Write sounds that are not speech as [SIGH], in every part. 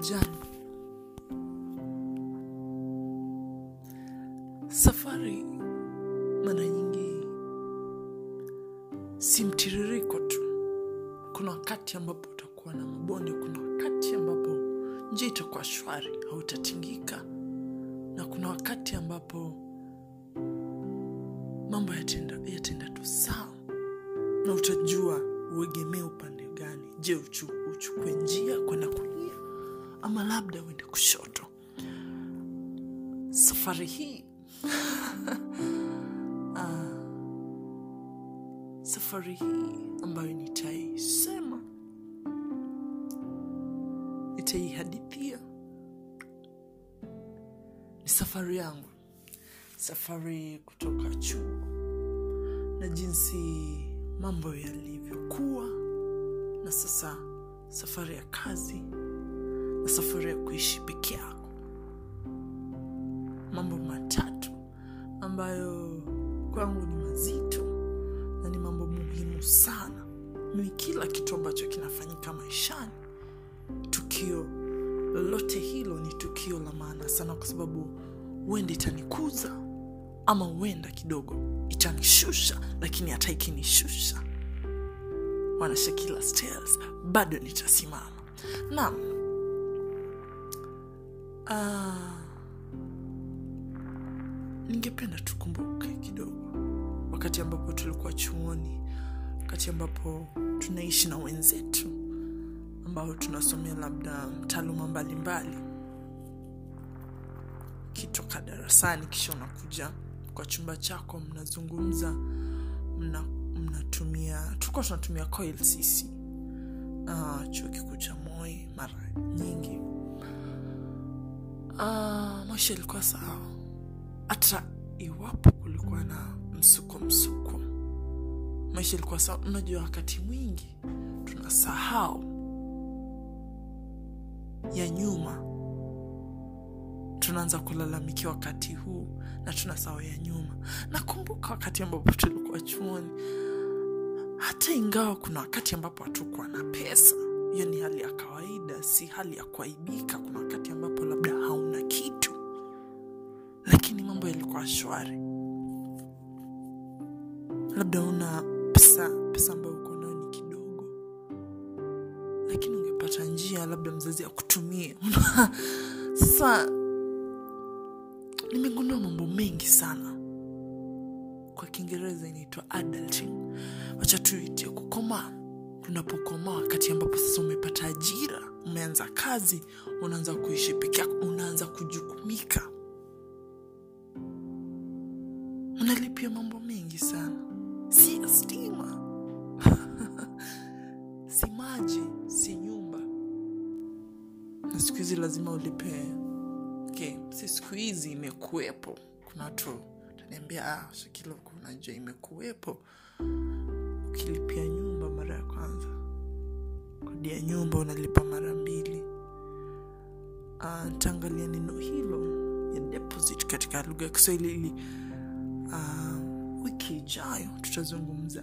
jani safari mara nyingi si mtiririko tu. Kuna wakati ambapo utakuwa na mabonde kuna wakati ambapo njia itakuwa shwari hautatingika. Na kuna wakati ambapo mambo yatenda, yatenda tu sawa. Na utajua uegemee upande gani. Je uchu, uchukue njia kwenda kulia ama labda uende kushoto. Safari hii. [LAUGHS] Ah, safari hii ambayo nitaisema. Nitaihadithia. Ni safari yangu. Safari kutoka chuo. Na jinsi mambo yalivyokuwa. Na sasa safari ya kazi ya kuishi peke yako. Mambo matatu ambayo kwangu ni mazito na ni mambo muhimu sana. Ni kila kitu ambacho kinafanyika maishani. Tukio lolote hilo ni tukio la maana sana kwa sababu huenda itanikuza ama huenda kidogo itanishusha lakini hata ikinishusha wanashakila bado nitasimama. Naam ah, ningependa tukumbuke kidogo. Wakati ambapo tulikuwa chuoni wakati ambapo tunaishi na wenzetu ambao tunasomea labda taaluma mbalimbali. Kitoka darasani kisha unakuja kwa chumba chako mnazungumza mna, mnatumia tulikuwa tunatumia coil sisi. Ah, chuo kikuu cha moi mara nyingi uh, maisha ilikuwa sawa. Hata iwapo kulikuwa na msuko msuko maisha ilikuwa sawa. Unajua wakati mwingi tunasahau ya nyuma. Tunaanza kulalamikia wakati huu na tunasahau ya nyuma. Nakumbuka wakati ambapo tulikuwa chuoni hata ingawa kuna wakati ambapo hatukuwa na pesa hiyo ni hali ya kawaida si hali ya kuaibika. Kuna wakati ambapo labda mambo shwari. Labda una pesa pesa ambayo uko nayo ni kidogo. Lakini ungepata njia labda mzazi akutumie [LAUGHS] sasa nimegundua mambo mengi sana. Kwa kiingereza inaitwa adulting. Wacha tuitie kukomaa unapokomaa wakati ambapo sasa umepata ajira umeanza kazi unaanza kuishi peke yako unaanza kujukumika unalipia mambo mengi sana. Si stima. [LAUGHS] Si maji si nyumba. Na siku hizi lazima ulipe. Okay, si siku hizi imekuwepo. Kuna watu taniambia ah, shakilo unajua imekuwepo. Ukilipia nyumba mara ya kwanza. Kodi ya nyumba unalipa mara mbili. Uh, ntaangalia neno hilo. Ya deposit katika lugha ya kiswahili ili uh, wiki ijayo tutazungumza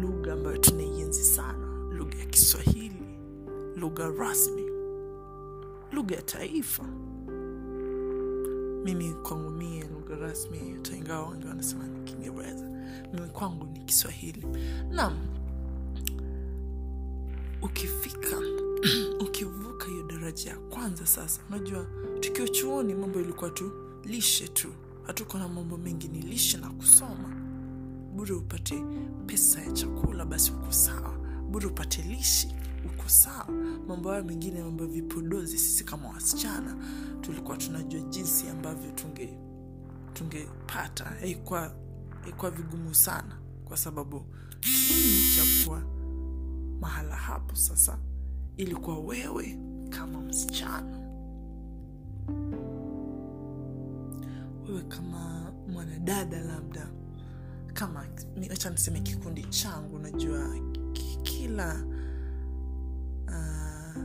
lugha ambayo tunaienzi sana. Lugha ya kiswahili lugha rasmi lugha ya taifa. Mimi kwangu mie lugha rasmi hata ingawa wengi wanasema ni kiingereza. Mimi kwangu ni kiswahili. Nam ukifika [CLEARS THROAT] ukivuka hiyo daraja ya kwanza sasa unajua tukiwa chuoni mambo ilikuwa tu lishe tu hatuko na mambo mengi ni lishe na kusoma. Bure upate pesa ya chakula basi uko sawa. Bure upate lishi uko sawa. Mambo hayo mengine mambo vipodozi sisi kama wasichana tulikuwa tunajua jinsi ambavyo tunge tungepata. Haikuwa vigumu sana kwa sababu kiini chakuwa mahala hapo sasa ilikuwa wewe kama msichana wewe kama mwanadada labda kama acha niseme kikundi changu najua ki- kila uh,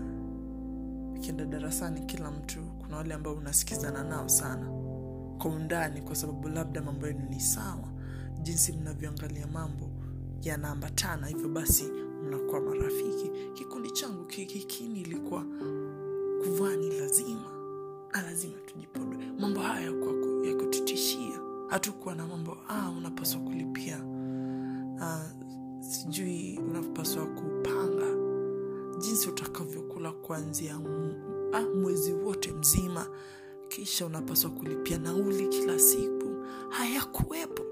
darasani kila mtu kuna wale ambao unasikizana nao sana. Kwa undani kwa sababu labda mambo yenu ni sawa jinsi mnavyoangalia mambo yanaambatana hivyo basi mnakuwa marafiki. Kikundi changu kikikini ilikuwa kuvaa ni lazima. Na lazima tujipodoe mambo haya kututishia hatukuwa na mambo ah, unapaswa kulipia. Ah, sijui unapaswa kupanga jinsi utakavyokula kuanzia ah, mwezi wote mzima. Kisha unapaswa kulipia nauli kila siku. Hayakuwepo.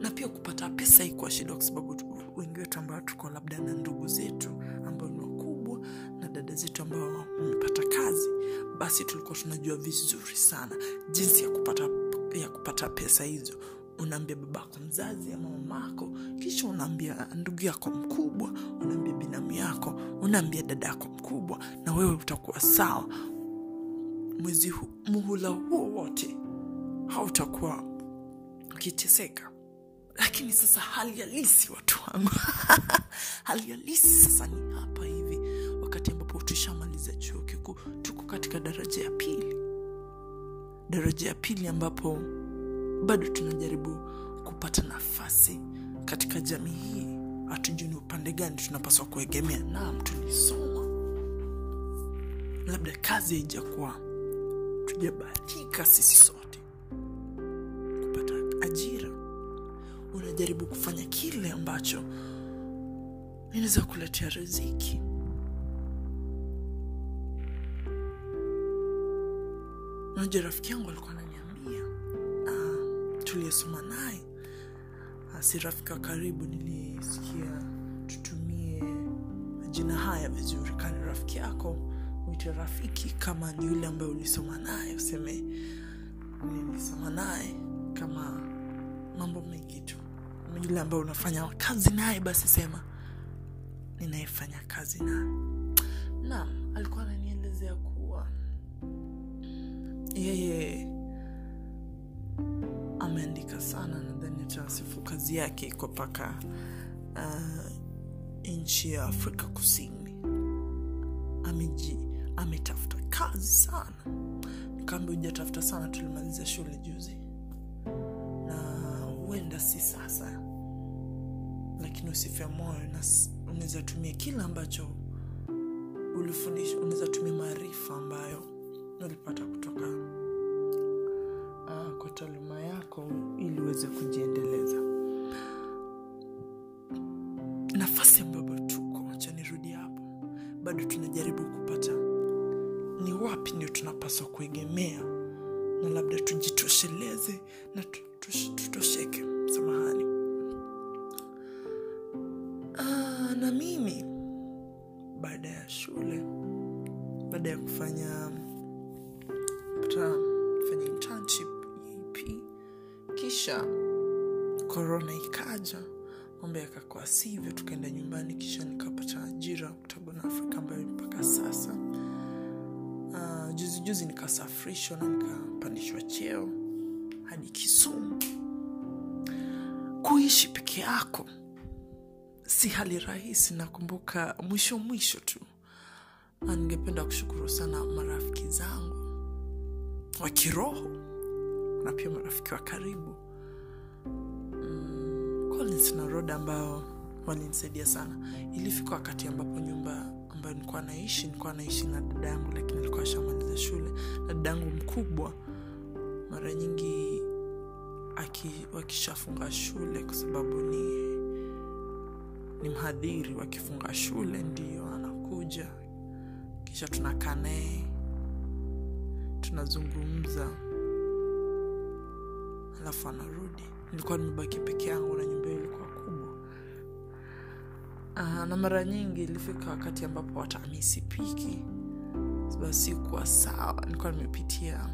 Na pia kupata pesa ikuwa shida kwa sababu wengi wetu ambao tuko labda na ndugu zetu ambao ni wakubwa na dada zetu ambao wamepata kazi basi tulikuwa tunajua vizuri sana jinsi ya kupata ya kupata pesa hizo unaambia babako mzazi ama mamako kisha unaambia ndugu yako mkubwa unaambia binamu yako unaambia dada yako mkubwa na wewe utakuwa sawa. Mwezi hu, muhula huo wote hautakuwa ukiteseka. Lakini sasa hali halisi watu wangu. [LAUGHS] Hali halisi sasa ni hapa hivi wakati ambapo tushamaliza chuo kikuu tuko katika daraja ya pili daraja ya pili ambapo bado tunajaribu kupata nafasi katika jamii hii. Hatujui ni upande gani tunapaswa kuegemea. Naam tulisoma. Labda kazi haijakuwa tujabahatika sisi sote kupata ajira. Unajaribu kufanya kile ambacho inaweza kuletea riziki unajua rafiki yangu alikuwa ananiambia uh, tuliyesoma naye. Uh, si rafiki wa karibu nilisikia tutumie majina haya vizuri. Kani rafiki yako mwite rafiki kama ni yule ambaye ulisoma naye useme nilisoma naye kama mambo mengi tu. Yule ambaye unafanya kazi naye basi sema ninayefanya kazi naye. Naam alikuwa ananielezea kuwa yeye. Ameandika sana nadhani atawasifu kazi yake iko mpaka uh, nchi ya afrika kusini. Ameji ametafuta kazi sana. Kambi hujatafuta sana tulimaliza shule juzi. Na huenda si sasa. Lakini usife moyo na unaweza tumia kile ambacho ulifundisha unaweza tumia maarifa ambayo tunapaswa kuegemea na labda tujitosheleze na tutosheke. Samahani. Ah, na mimi baada ya shule baada ya kufanya kufanya internship EP kisha korona ikaja mambo yakakuwa sivyo tukaenda nyumbani kisha nikapata ajira kutoka afrika ambayo mpaka sasa uh, juzi juzi nikasafirishwa na nikapandishwa cheo hadi kisumu. Kuishi peke yako si hali rahisi nakumbuka mwisho mwisho tu. Ningependa kushukuru sana marafiki zangu wa kiroho na pia marafiki wa karibu. Mm, Collins na Roda ambao walinisaidia sana. Ilifika wakati ambapo nyumba ambayo nilikuwa naishi nilikuwa naishi na dada yangu lakini alikuwa ashamaliza shule. Na dada yangu mkubwa mara nyingi aki, wakishafunga shule kwa sababu ni ni mhadhiri wakifunga shule ndio anakuja. Kisha tunakaa naye tunazungumza. Alafu anarudi. Nilikuwa nimebaki peke yangu na nyumba ilikuwa uh, na mara nyingi ilifika wakati ambapo hata misipiki sababu sikuwa sawa nilikuwa nimepitia.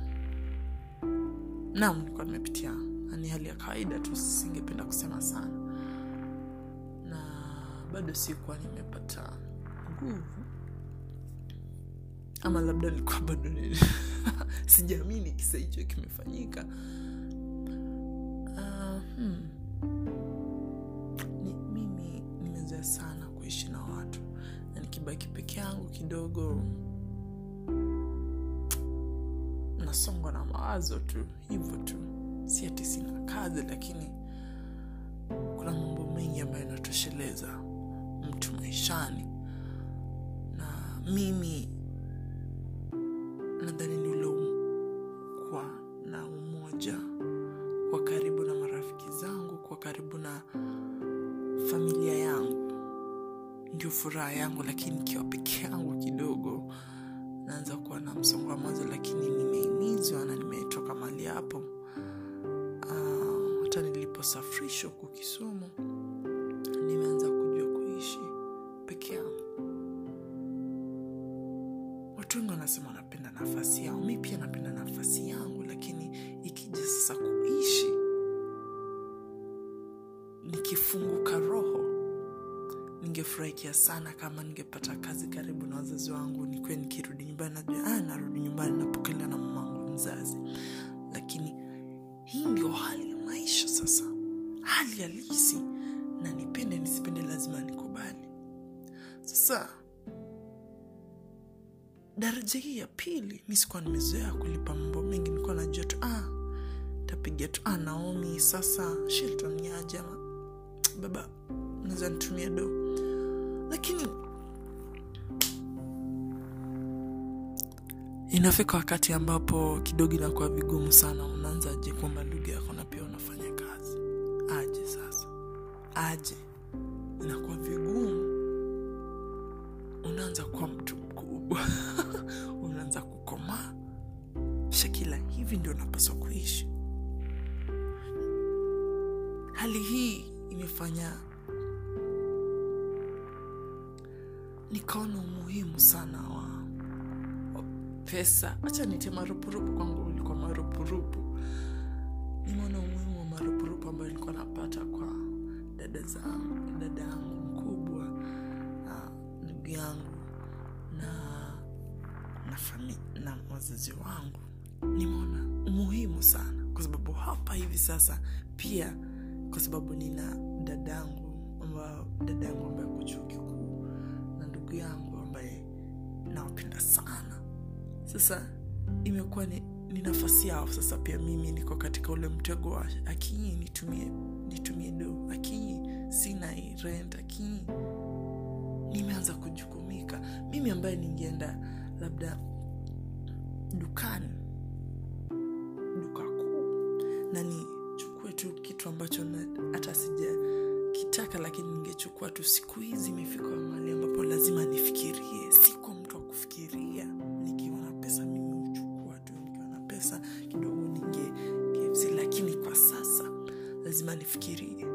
Nam nilikuwa nimepitia. Ni hali ya kawaida tu singependa kusema sana. Na bado sikuwa nimepata nguvu. Ama labda nilikuwa bado ni- [LAUGHS] sijaamini kisa hicho kimefanyika. Uh, hmm. Na peke yangu kidogo. Nasongwa na mawazo tu hivyo tu. Si ati sina kazi lakini kuna mambo mengi ambayo yanatosheleza mtu maishani. Na mimi nadhani ni furaha yangu lakini nikiwa peke yangu kidogo naanza kuwa na msongo wa mawazo lakini nimeimizwa na nimetoka mali hapo. Hata uh, niliposafirishwa huku kisumu nimeanza kujua kuishi peke yangu. Watu wengi wanasema wanapenda nafasi yao. Mi pia napenda nafasi yangu lakini ikija sasa kuishi nikifunguka ningefurahikia sana kama ningepata kazi karibu na wazazi wangu nikuwe nikirudi nyumbani najua ah, narudi nyumbani napokelewa na mamangu mzazi. Lakini hii ndio hali ya maisha sasa. Hali halisi. Na nipende nisipende lazima nikubali. Sasa daraja hii ya pili mi sikuwa nimezoea kulipa mambo mengi nilikuwa najua tu ah, tapiga tu ah, naomi sasa shilton niaje baba naweza nitumia do inafika wakati ambapo kidogo inakuwa vigumu sana unaanza je kwamba ndugu yako na pia unafanya kazi. Aje sasa. Aje. Inakuwa vigumu. Unaanza kuwa mtu mkubwa. [LAUGHS] Unaanza kukomaa shakila hivi ndio unapaswa kuishi. Hali hii imefanya nikaona umuhimu sana wa, pesa. Hacha nite marupurupu kwangu ulikuwa marupurupu. Nimeona umuhimu wa marupurupu ambayo nilikuwa napata kwa dada zangu dada yangu mkubwa ndugu yangu na na, fami, na wazazi wangu. Nimeona umuhimu sana. Kwa sababu hapa hivi sasa pia kwa sababu nina dadangu ambayo yangu ambaye kuchuo chuo kikuu na ndugu yangu ambaye nawapenda sana sasa imekuwa ni, ni nafasi yao sasa pia mimi niko katika ule mtego wa akii nitumie nitumie do akii sina rent akii nimeanza kujukumika. Mimi ambaye ningeenda labda dukani duka kuu na nichukue tu kitu ambacho hata sija kitaka lakini ningechukua tu siku hizi imefika mahali ambapo lazima nifikirie. Siko mtu wa kufikiria lazima nifikirie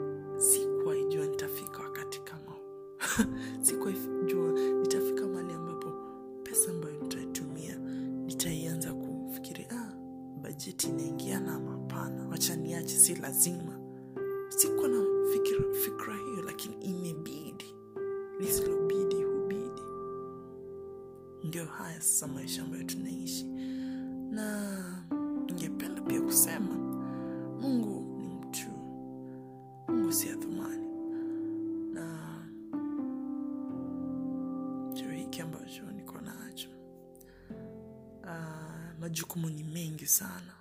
hiki ambacho niko nacho. Uh, majukumu ni mengi sana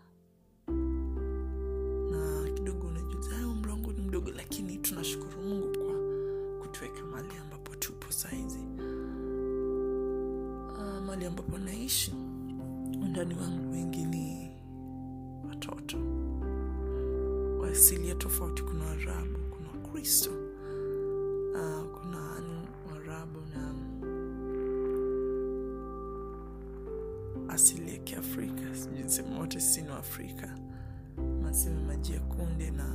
asili ya kiafrika sijui sema wote sino afrika maseme maji ya kunde na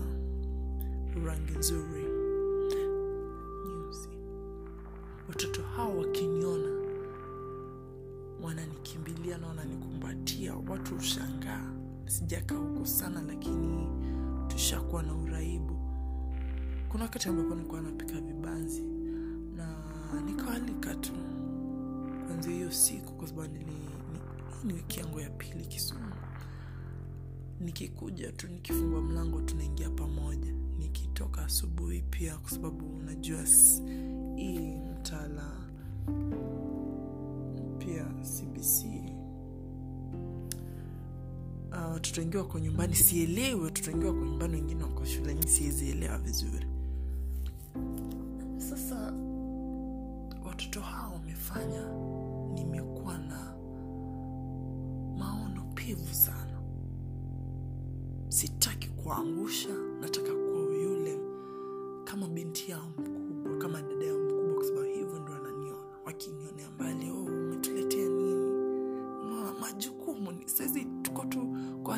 rangi nzuri. Nyeusi. Watoto hao wakiniona wananikimbilia na wananikumbatia watu hushangaa. Sijakaa huko sana lakini tushakuwa na uraibu. Kuna wakati ambapo nilikuwa napika vibanzi na nikawalika tu. Kwanzia hiyo siku kwa sababu nili ni wiki yangu ya pili kisumu nikikuja tu nikifungua mlango tunaingia pamoja. Nikitoka asubuhi pia kwa sababu unajua hii mtala pia cbc uh, watoto wengi wako nyumbani sielewi watoto wengi wako nyumbani wengine wako shuleni siwezielewa vizuri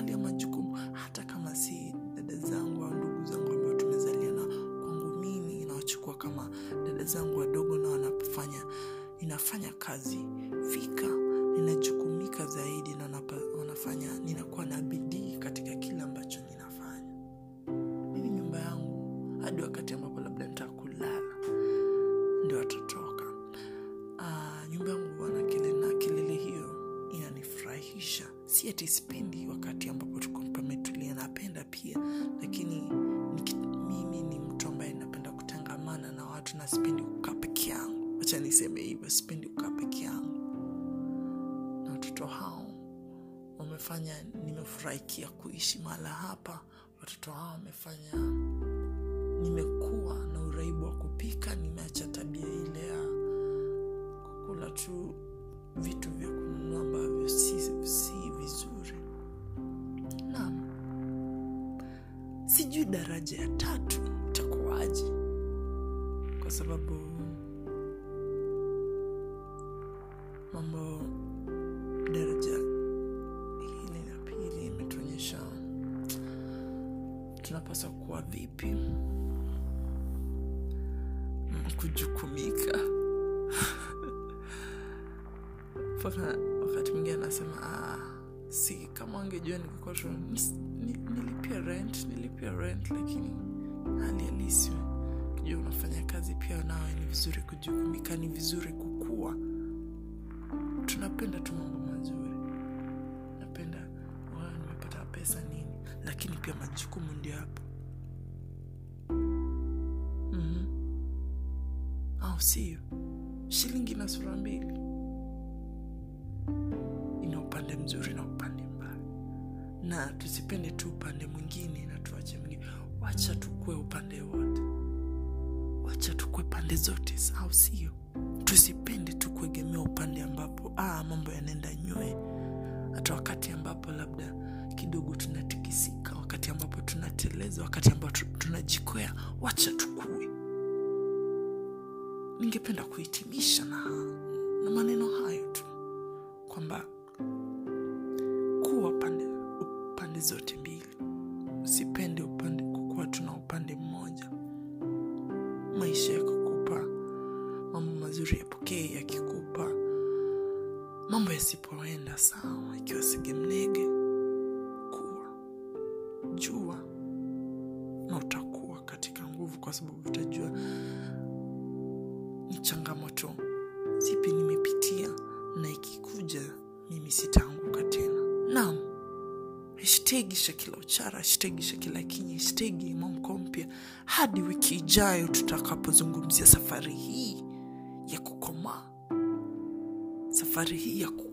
tu kwa hali si ati sipendi wakati ambapo tuko pametulia napenda pia lakini mimi ni mtu ambaye napenda kutangamana na watu na sipendi kukaa peke yangu. Wacha niseme hivyo sipendi kukaa peke yangu. Na watoto hao wamefanya nimefurahikia kuishi mahala hapa. Watoto hao wamefanya nimekuwa na uraibu wa kupika nimeacha tabia ile ya kukula tu vitu vya daraja ya tatu itakuwaje? Kwa sababu mambo daraja hili la pili imetuonyesha tunapaswa kuwa vipi? Mm, kujukumika. [LAUGHS] Mpaka wakati mwingine anasema ah, si kama wangejua ningekuwa tu nis- ni- nilipia rent nilipia rent lakini hali halisi kijua unafanya kazi pia nawe ni vizuri kujukumika ni vizuri kukua. Tunapenda tu mambo mazuri. Napenda "Wow, nimepata pesa nini lakini pia majukumu ndio hapo. Mm au sio? Shilingi na sura mbili. Ina upande mzuri na upande na tusipende tu upande mwingine na tuache mwingine. Wacha tukue upande wote. Wacha tukue pande zote au sio? Tusipende tu kuegemea upande ambapo ah, mambo yanaenda nywe. Hata wakati ambapo labda kidogo tunatikisika wakati ambapo tunateleza wakati ambapo tunajikwea wacha tukue. Ningependa kuhitimisha na, na maneno hayo tu. Kwamba pande zote mbili. Usipende upande kukuwa tuna upande mmoja. Maisha yakikupa mambo mazuri yapokee yakikupa. Mambo yasipoenda sawa ikiwa segemnege kuwa. Jua na utakuwa katika nguvu kwa sababu utajua hashtagi shakila uchara shtegi shakila kinyi shtegi mwamko mpya. Hadi wiki ijayo tutakapozungumzia safari hii ya kukomaa. Safari hii ya kukua